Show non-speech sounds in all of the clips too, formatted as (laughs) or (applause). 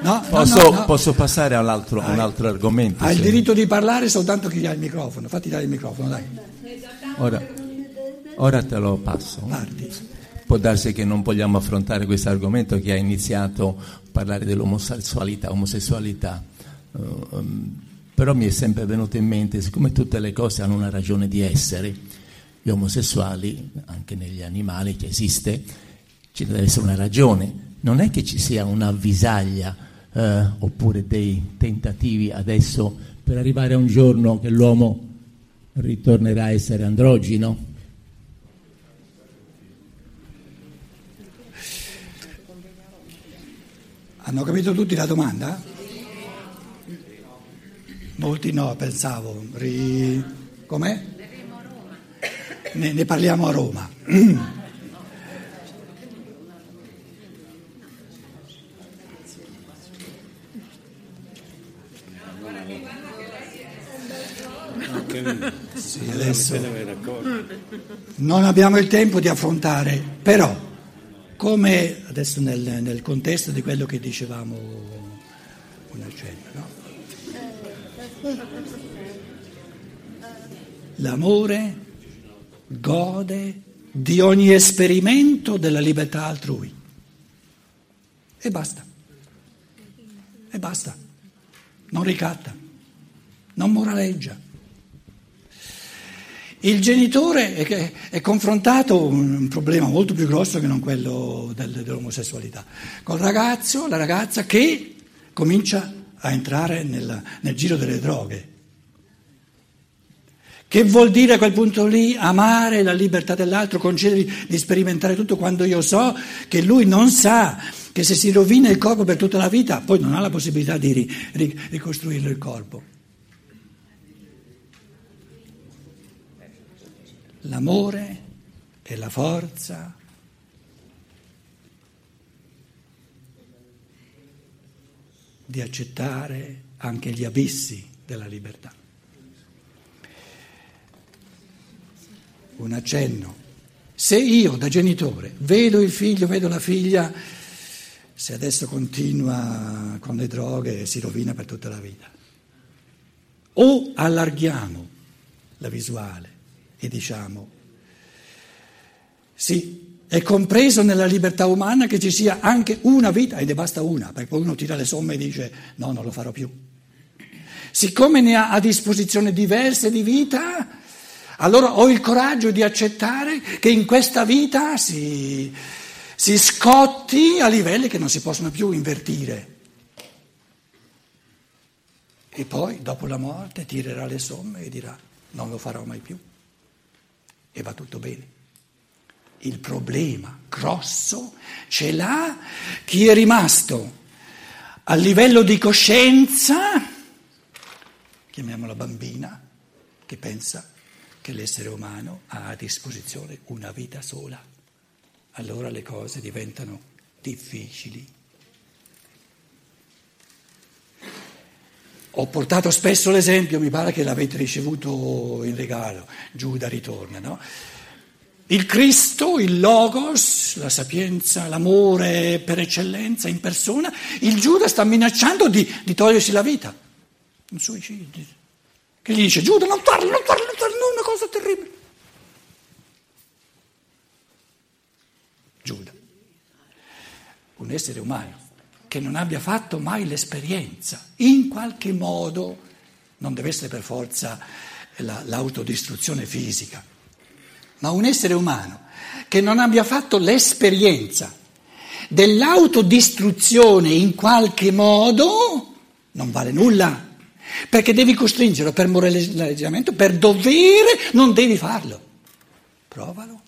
No, Posso, no, no, posso passare a un altro, a un altro argomento? Ha il diritto di parlare soltanto chi ha il microfono. Fatti dare il microfono, dai. Ora, ora te lo passo. Parti. Può darsi che non vogliamo affrontare questo argomento che ha iniziato a parlare dell'omosessualità, omosessualità. Um, però mi è sempre venuto in mente, siccome tutte le cose hanno una ragione di essere, gli omosessuali, anche negli animali che esiste, ci deve essere una ragione. Non è che ci sia una avvisaglia eh, oppure dei tentativi adesso per arrivare a un giorno che l'uomo ritornerà a essere androgino. Hanno capito tutti la domanda? Molti no, pensavo. Ri... Com'è? Ne, ne parliamo a Roma. (clears throat) Sì, adesso non abbiamo il tempo di affrontare, però come adesso nel, nel contesto di quello che dicevamo un accenno, no? L'amore gode di ogni esperimento della libertà altrui. E basta. E basta. Non ricatta, non moraleggia. Il genitore è, è confrontato con un problema molto più grosso che non quello del- dell'omosessualità. Col ragazzo, la ragazza che comincia a entrare nel, nel giro delle droghe. Che vuol dire a quel punto lì amare la libertà dell'altro, concedergli di sperimentare tutto quando io so che lui non sa che se si rovina il corpo per tutta la vita, poi non ha la possibilità di ri- ri- ricostruirlo il corpo. L'amore è la forza di accettare anche gli abissi della libertà. Un accenno. Se io da genitore vedo il figlio, vedo la figlia, se adesso continua con le droghe si rovina per tutta la vita. O allarghiamo la visuale e diciamo, sì, è compreso nella libertà umana che ci sia anche una vita, e ne basta una, perché poi uno tira le somme e dice no, non lo farò più. Siccome ne ha a disposizione diverse di vita, allora ho il coraggio di accettare che in questa vita si, si scotti a livelli che non si possono più invertire. E poi, dopo la morte, tirerà le somme e dirà non lo farò mai più. E va tutto bene. Il problema grosso ce l'ha chi è rimasto a livello di coscienza, chiamiamola bambina, che pensa che l'essere umano ha a disposizione una vita sola. Allora le cose diventano difficili. Ho portato spesso l'esempio, mi pare che l'avete ricevuto in regalo, Giuda ritorna, no? Il Cristo, il Logos, la sapienza, l'amore per eccellenza in persona, il Giuda sta minacciando di, di togliersi la vita, un suicidio. Che gli dice, Giuda non farlo, non farlo, non farlo, una cosa terribile. Giuda, un essere umano che non abbia fatto mai l'esperienza, in qualche modo, non deve essere per forza la- l'autodistruzione fisica, ma un essere umano che non abbia fatto l'esperienza dell'autodistruzione in qualche modo, non vale nulla, perché devi costringerlo per moraleggiamento, per dovere, non devi farlo. Provalo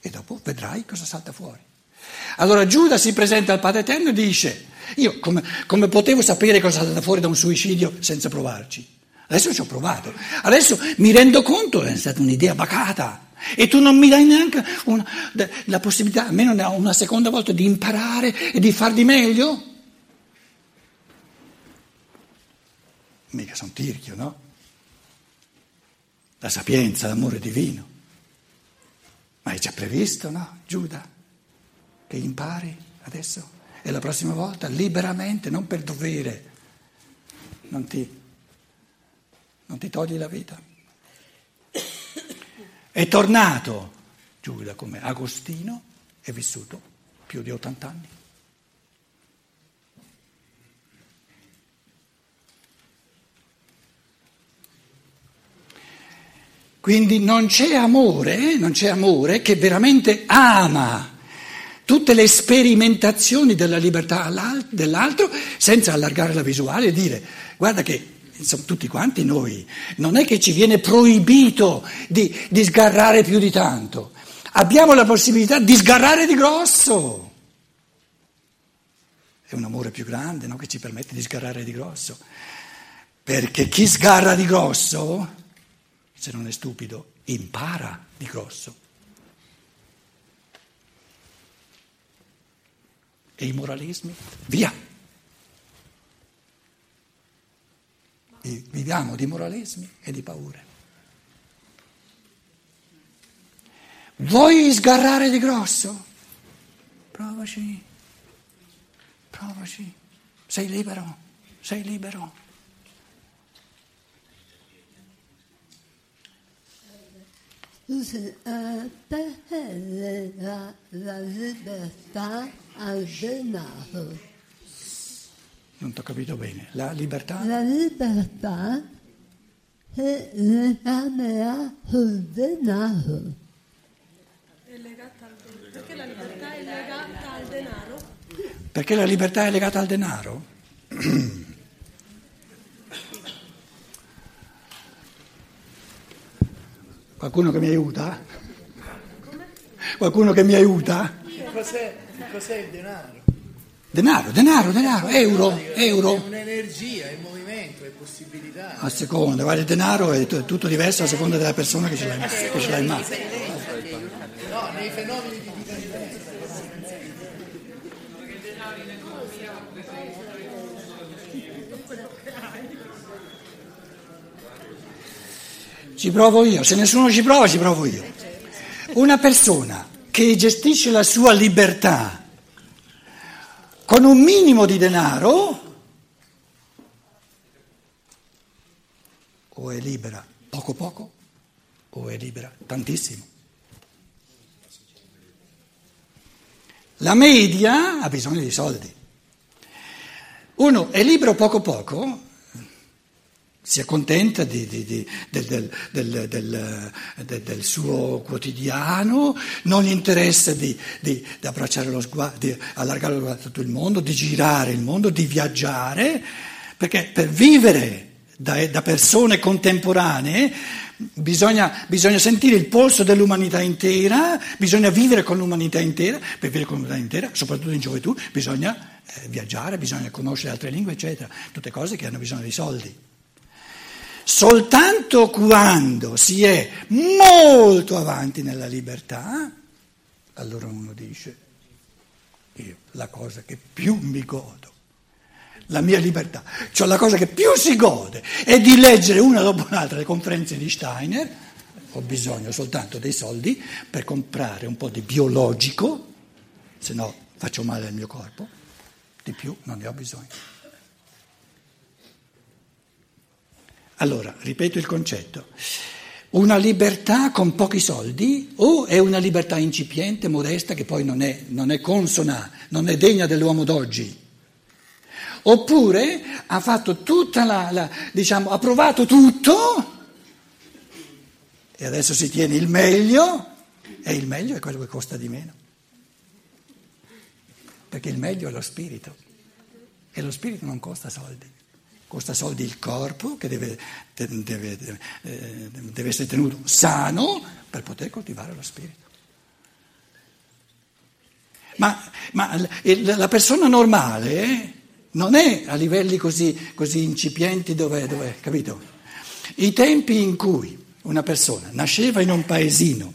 e dopo vedrai cosa salta fuori. Allora Giuda si presenta al Padre Eterno e dice, io come, come potevo sapere cosa salta fuori da un suicidio senza provarci? Adesso ci ho provato, adesso mi rendo conto che è stata un'idea bacata e tu non mi dai neanche una- la possibilità, almeno una seconda volta, di imparare e di far di meglio? Mica sono tirchio, no? La sapienza, l'amore divino. Ma è già previsto, no, Giuda? Che impari adesso? e la prossima volta liberamente, non per dovere, non ti, non ti togli la vita. È tornato Giuda come Agostino, è vissuto più di 80 anni. Quindi non c'è amore, non c'è amore che veramente ama tutte le sperimentazioni della libertà dell'altro senza allargare la visuale e dire guarda che insomma, tutti quanti noi non è che ci viene proibito di, di sgarrare più di tanto, abbiamo la possibilità di sgarrare di grosso. È un amore più grande no? che ci permette di sgarrare di grosso. Perché chi sgarra di grosso se non è stupido, impara di grosso. E i moralismi? Via! Viviamo di moralismi e di paure. Vuoi sgarrare di grosso? Provaci, provaci, sei libero, sei libero. la, la libertà al denaro. Non ti ho capito bene. La libertà? La libertà è legata al denaro. È legata al denaro. Perché la libertà è legata al denaro? Perché la libertà è legata al denaro? Qualcuno che mi aiuta? Qualcuno che mi aiuta? Cos'è, cos'è il denaro? Denaro, denaro, denaro, euro, euro. È un'energia, è movimento, è possibilità. A seconda, guarda, il denaro è t- tutto diverso a seconda della persona che ce l'ha in, che ce l'ha in mano. No, nei fenomeni di dipendenza. Ci provo io, se nessuno ci prova ci provo io. Una persona che gestisce la sua libertà con un minimo di denaro o è libera poco poco o è libera tantissimo. La media ha bisogno di soldi. Uno è libero poco poco si accontenta di, di, di, del, del, del, del, suo quotidiano, non gli interessa di, abbracciare lo sguardo, di allargare lo sguardo a tutto il mondo, di girare il mondo, di viaggiare, perché per vivere da, da persone contemporanee bisogna, bisogna, sentire il polso dell'umanità intera, bisogna vivere con l'umanità intera, per vivere con l'umanità intera, soprattutto in gioventù, bisogna eh, viaggiare, bisogna conoscere altre lingue, eccetera, tutte cose che hanno bisogno di soldi. Soltanto quando si è molto avanti nella libertà, allora uno dice, io la cosa che più mi godo, la mia libertà, cioè la cosa che più si gode è di leggere una dopo un'altra le conferenze di Steiner, ho bisogno soltanto dei soldi per comprare un po' di biologico, se no faccio male al mio corpo, di più non ne ho bisogno. Allora, ripeto il concetto. Una libertà con pochi soldi o è una libertà incipiente, modesta, che poi non è, non è consona, non è degna dell'uomo d'oggi? Oppure ha fatto tutta la, la diciamo, ha provato tutto e adesso si tiene il meglio e il meglio è quello che costa di meno. Perché il meglio è lo spirito e lo spirito non costa soldi costa soldi il corpo che deve, deve, eh, deve, essere tenuto sano per poter coltivare lo spirito. Ma, ma la persona normale non è a livelli così, così incipienti dove, dove, capito? I tempi in cui una persona nasceva in un paesino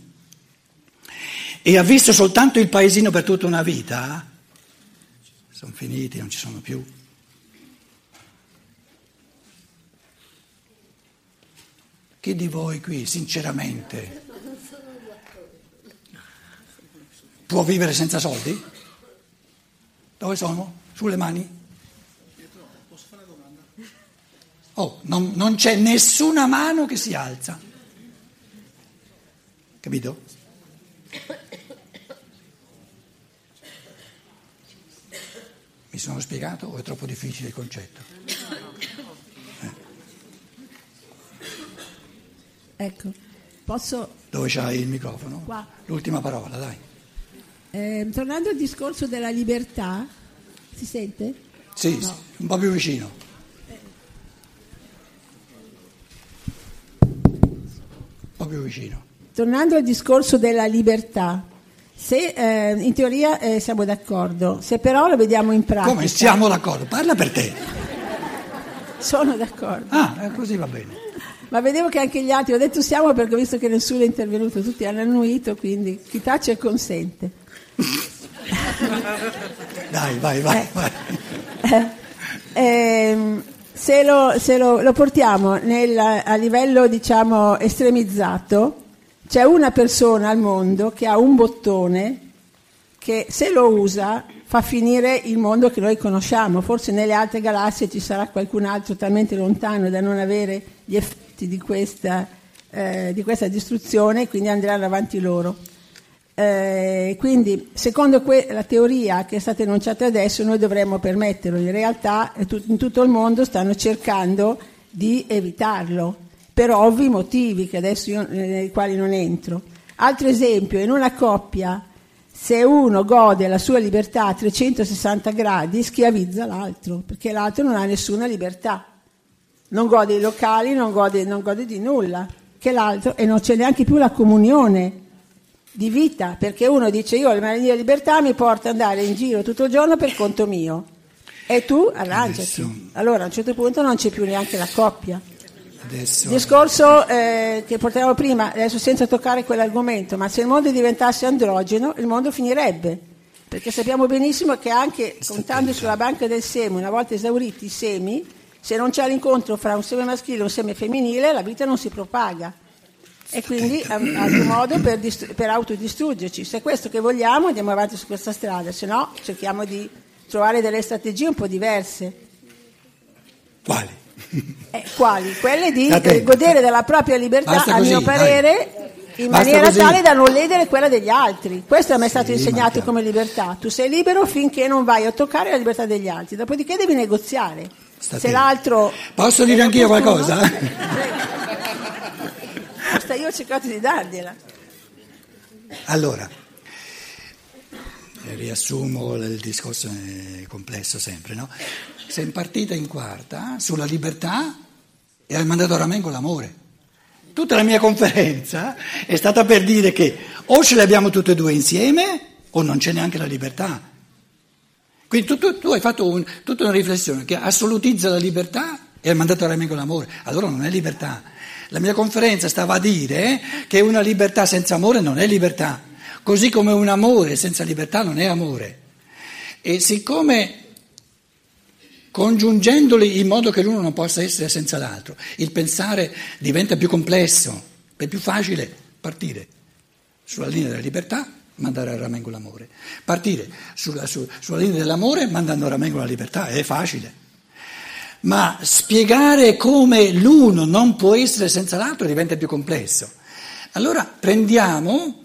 e ha visto soltanto il paesino per tutta una vita, sono finiti, non ci sono più. Chi di voi qui, sinceramente, può vivere senza soldi? Dove sono? Sulle mani? Oh, non, non c'è nessuna mano che si alza. Capito? Mi sono spiegato o è troppo difficile il concetto? Ecco, posso... Dove c'hai il microfono? Qua. L'ultima parola, dai. eh, tornando al discorso della libertà, si sente? Sì, sì, un po' più vicino. Un po' più vicino. Tornando al discorso della libertà, se eh, in teoria eh, siamo d'accordo, se però lo vediamo in pratica... Come siamo d'accordo? Parla per te. Sono d'accordo. Ah, eh, così va bene. Ma vedevo che anche gli altri, ho detto siamo perché ho visto che nessuno è intervenuto, tutti hanno annuito, quindi chi tace consente. (laughs) Dai, vai, vai, Eh. vai. Eh, ehm, se lo, se lo- lo portiamo nel- a livello diciamo estremizzato, c'è una persona al mondo che ha un bottone che se lo usa fa finire il mondo che noi conosciamo. Forse nelle altre galassie ci sarà qualcun altro talmente lontano da non avere gli effetti di questa, eh, di questa distruzione e quindi andranno avanti loro. Eh, quindi, secondo que- la teoria che è stata enunciata adesso, noi dovremmo permetterlo. In realtà, eh, in tutto il mondo stanno cercando di evitarlo, per ovvi motivi adesso io, eh, nei quali non entro. Altro esempio, in una coppia, se uno gode la sua libertà a 360 gradi, schiavizza l'altro, perché l'altro non ha nessuna libertà. Non gode i locali, non gode, non gode di nulla, che l'altro, e non c'è neanche più la comunione di vita, perché uno dice io la mia libertà mi porta ad andare in giro tutto il giorno per conto mio e tu arrangiati. Allora a un certo punto non c'è più neanche la coppia. Adesso Il discorso eh, che portavamo prima, adesso senza toccare quell'argomento, ma se il mondo diventasse androgeno, il mondo finirebbe. Perché sappiamo benissimo che anche contando sulla banca del seme, una volta esauriti i semi, se non c'è l'incontro fra un seme maschile e un seme femminile, la vita non si propaga. E quindi è un modo per, distru- per autodistruggerci. Se è questo che vogliamo, andiamo avanti su questa strada, se no cerchiamo di trovare delle strategie un po' diverse. quali? Eh, quali? Quelle di eh, godere della propria libertà, Basta a così, mio dai. parere, in Basta maniera così. tale da non ledere quella degli altri. Questo a me è stato Sì, insegnato come libertà. Tu sei libero finché non vai a toccare la libertà degli altri, dopodiché devi negoziare. Sta Se l'altro... Posso dire anch'io qualcosa? Questa io ho cercato di dargliela. Allora, eh, riassumo il discorso è complesso sempre, no? Sei partita in quarta sulla libertà e hai mandato a ramengo l'amore. Tutta la mia conferenza è stata per dire che o ce le abbiamo tutte e due insieme o non c'è neanche la libertà. Quindi tu, tu- tu hai fatto un- tutta una riflessione che assolutizza la libertà e hai mandato a ramengo l'amore. Allora non è libertà. La mia conferenza stava a dire che una libertà senza amore non è libertà, così come un amore senza libertà non è amore. E siccome congiungendoli in modo che l'uno non possa essere senza l'altro, il pensare diventa più complesso, è più facile partire sulla linea della libertà, mandare a ramengo l'amore. Partire sulla, su- sulla linea dell'amore, mandando a ramengo la libertà, è facile. Ma spiegare come l'uno non può essere senza l'altro diventa più complesso. Allora prendiamo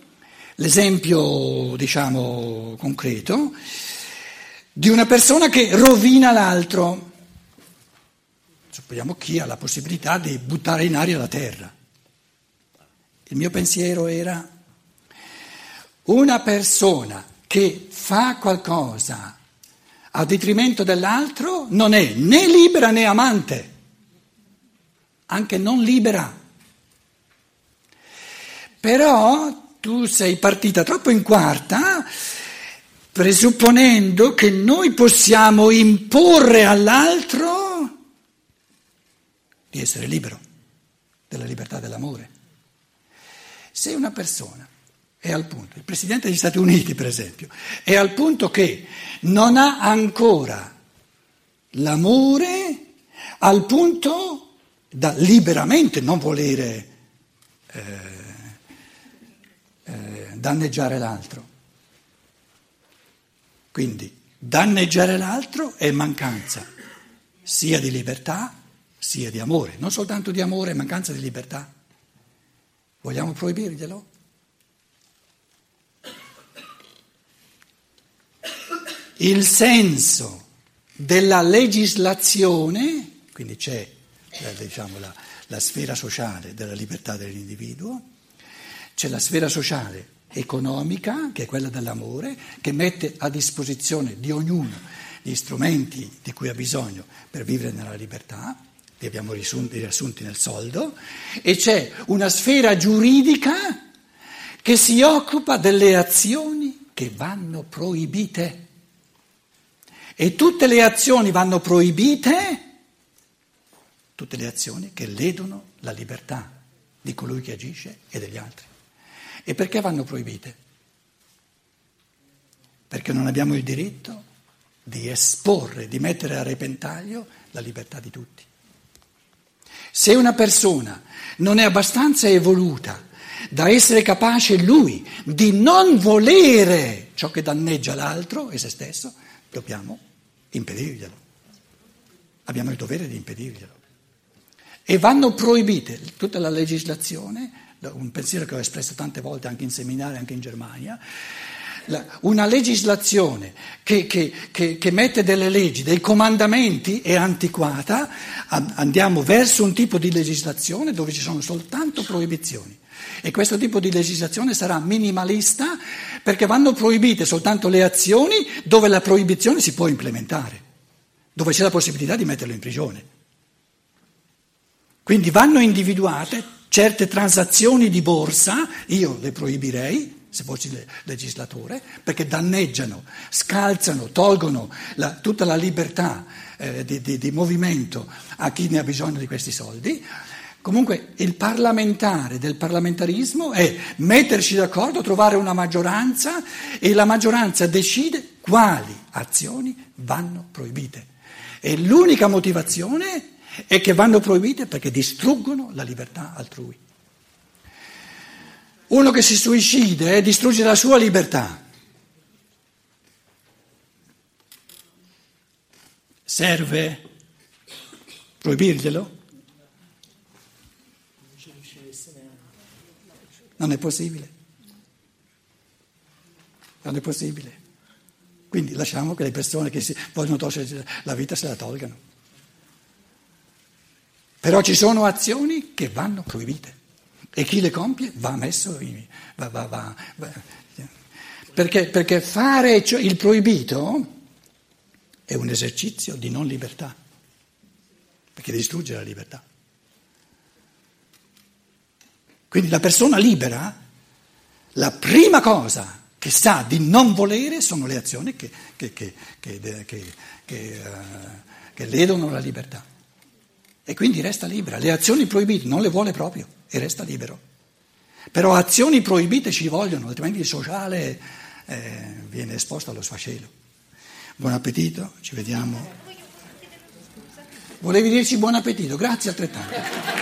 l'esempio, diciamo, concreto di una persona che rovina l'altro. Supponiamo chi ha la possibilità di buttare in aria la terra. Il mio pensiero era una persona che fa qualcosa a detrimento dell'altro non è né libera né amante, anche non libera. Però tu sei partita troppo in quarta presupponendo che noi possiamo imporre all'altro di essere libero, della libertà dell'amore. Se una persona è al punto, il Presidente degli Stati Uniti per esempio, è al punto che non ha ancora l'amore al punto da liberamente non volere eh, eh, danneggiare l'altro. Quindi Danneggiare l'altro è mancanza sia di libertà sia di amore, non soltanto di amore, mancanza di libertà. Vogliamo proibirglielo? Il senso della legislazione, quindi c'è diciamo, la, la sfera sociale della libertà dell'individuo, c'è la sfera sociale economica, che è quella dell'amore, che mette a disposizione di ognuno gli strumenti di cui ha bisogno per vivere nella libertà, li abbiamo riassunti nel soldo, e c'è una sfera giuridica che si occupa delle azioni che vanno proibite. E tutte le azioni vanno proibite, tutte le azioni che ledono la libertà di colui che agisce e degli altri. E perché vanno proibite? Perché non abbiamo il diritto di esporre, di mettere a repentaglio la libertà di tutti. Se una persona non è abbastanza evoluta da essere capace lui di non volere ciò che danneggia l'altro e se stesso, dobbiamo impedirglielo. Abbiamo il dovere di impedirglielo. E vanno proibite tutta la legislazione, un pensiero che ho espresso tante volte anche in seminari, anche in Germania, una legislazione che, che, che, che, mette delle leggi, dei comandamenti è antiquata, andiamo verso un tipo di legislazione dove ci sono soltanto proibizioni. E questo tipo di legislazione sarà minimalista perché vanno proibite soltanto le azioni dove la proibizione si può implementare, dove c'è la possibilità di metterlo in prigione. Quindi vanno individuate certe transazioni di borsa, io le proibirei se fossi legislatore, perché danneggiano, scalzano, tolgono la, tutta la libertà eh, di, di, di movimento a chi ne ha bisogno di questi soldi. Comunque il parlamentare del parlamentarismo è metterci d'accordo, trovare una maggioranza e la maggioranza decide quali azioni vanno proibite. E l'unica motivazione è che vanno proibite perché distruggono la libertà altrui. Uno che si suicida eh, distrugge la sua libertà. Serve proibirglielo? Non è possibile. Non è possibile. Quindi lasciamo che le persone che vogliono togliere la vita se la tolgano. Però ci sono azioni che vanno proibite. E chi le compie va messo in... Va, va, va, perché, perché fare il proibito è un esercizio di non libertà, perché distrugge la libertà. Quindi la persona libera, la prima cosa che sa di non volere sono le azioni che, che, che, che uh, ledono la libertà. E quindi resta libera. Le azioni proibite non le vuole proprio e resta libero. Però azioni proibite ci vogliono, altrimenti il sociale eh, viene esposto allo sfascello. Buon appetito, ci vediamo. Volevi dirci buon appetito, grazie altrettanto.